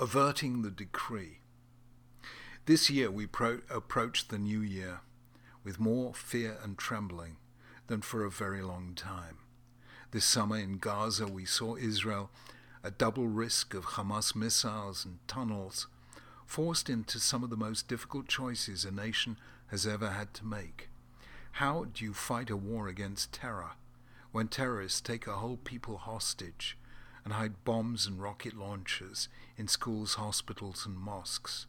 Averting the Decree. This year we pro- approach the new year with more fear and trembling than for a very long time. This summer in Gaza we saw Israel at double risk of Hamas missiles and tunnels, forced into some of the most difficult choices a nation has ever had to make. How do you fight a war against terror when terrorists take a whole people hostage and hide bombs and rocket launchers in schools, hospitals, and mosques.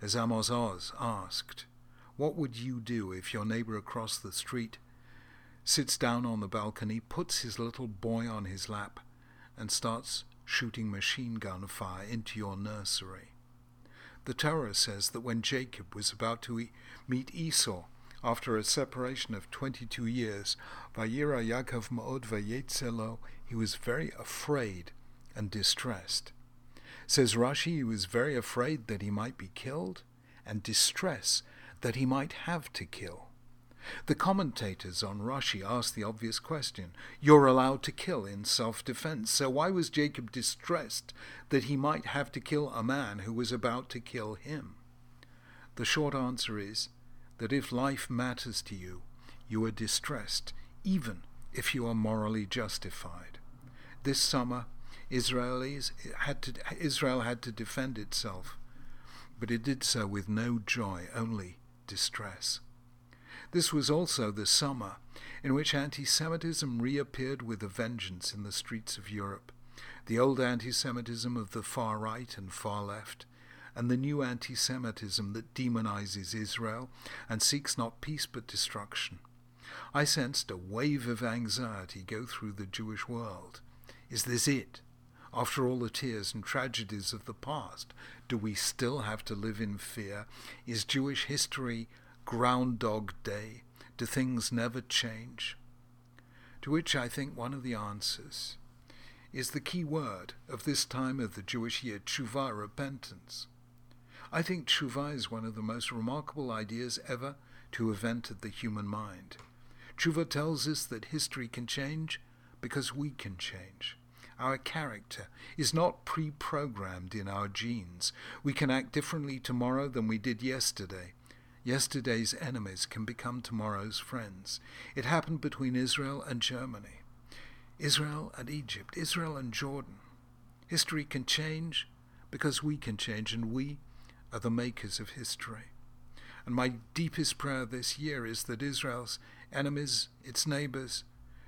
As Amos Oz asked, What would you do if your neighbor across the street sits down on the balcony, puts his little boy on his lap, and starts shooting machine gun fire into your nursery? The Torah says that when Jacob was about to meet Esau, after a separation of 22 years, Vayira Yaakov Ma'od Vayetzelo, he was very afraid and distressed. Says Rashi, he was very afraid that he might be killed, and distress that he might have to kill. The commentators on Rashi ask the obvious question You're allowed to kill in self defense, so why was Jacob distressed that he might have to kill a man who was about to kill him? The short answer is that if life matters to you, you are distressed, even if you are morally justified. This summer, Israelis had to, Israel had to defend itself, but it did so with no joy, only distress. This was also the summer in which anti Semitism reappeared with a vengeance in the streets of Europe. The old anti Semitism of the far right and far left, and the new anti Semitism that demonizes Israel and seeks not peace but destruction. I sensed a wave of anxiety go through the Jewish world. Is this it? After all the tears and tragedies of the past, do we still have to live in fear? Is Jewish history Groundhog Day? Do things never change? To which I think one of the answers is the key word of this time of the Jewish year, tshuva, repentance. I think tshuva is one of the most remarkable ideas ever to have entered the human mind. Tshuva tells us that history can change because we can change. Our character is not pre programmed in our genes. We can act differently tomorrow than we did yesterday. Yesterday's enemies can become tomorrow's friends. It happened between Israel and Germany, Israel and Egypt, Israel and Jordan. History can change because we can change, and we are the makers of history. And my deepest prayer this year is that Israel's enemies, its neighbors,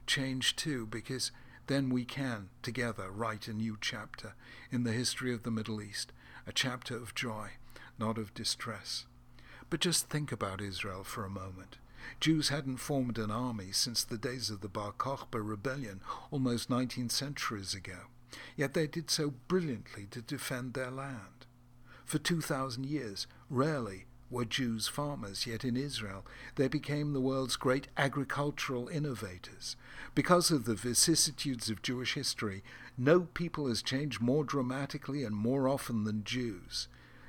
change too, because then we can together write a new chapter in the history of the Middle East, a chapter of joy, not of distress. But just think about Israel for a moment. Jews hadn't formed an army since the days of the Bar Kokhba rebellion almost 19 centuries ago, yet they did so brilliantly to defend their land. For 2,000 years, rarely were Jews farmers, yet in Israel they became the world's great agricultural innovators. Because of the vicissitudes of Jewish history, no people has changed more dramatically and more often than Jews.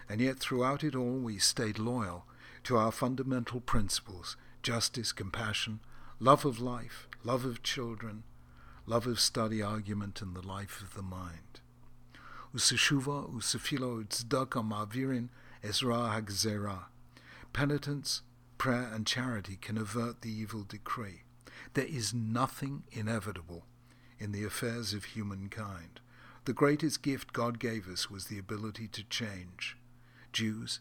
And yet throughout it all we stayed loyal to our fundamental principles justice, compassion, love of life, love of children, love of study, argument, and the life of the mind. Useshuva, usefilo, tzedakah, ma'virin, ezra hagzera. Penitence, prayer, and charity can avert the evil decree. There is nothing inevitable in the affairs of humankind. The greatest gift God gave us was the ability to change. Jews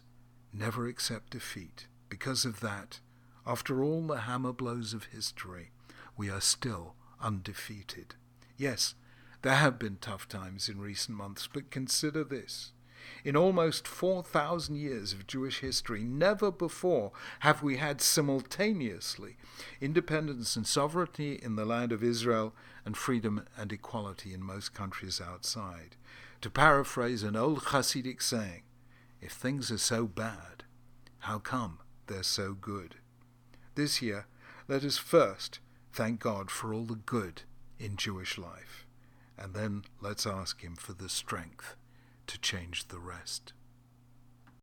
never accept defeat. Because of that, after all the hammer blows of history, we are still undefeated. Yes, there have been tough times in recent months, but consider this. In almost 4,000 years of Jewish history, never before have we had simultaneously independence and sovereignty in the land of Israel and freedom and equality in most countries outside. To paraphrase an old Hasidic saying, if things are so bad, how come they're so good? This year, let us first thank God for all the good in Jewish life and then let's ask Him for the strength to change the rest.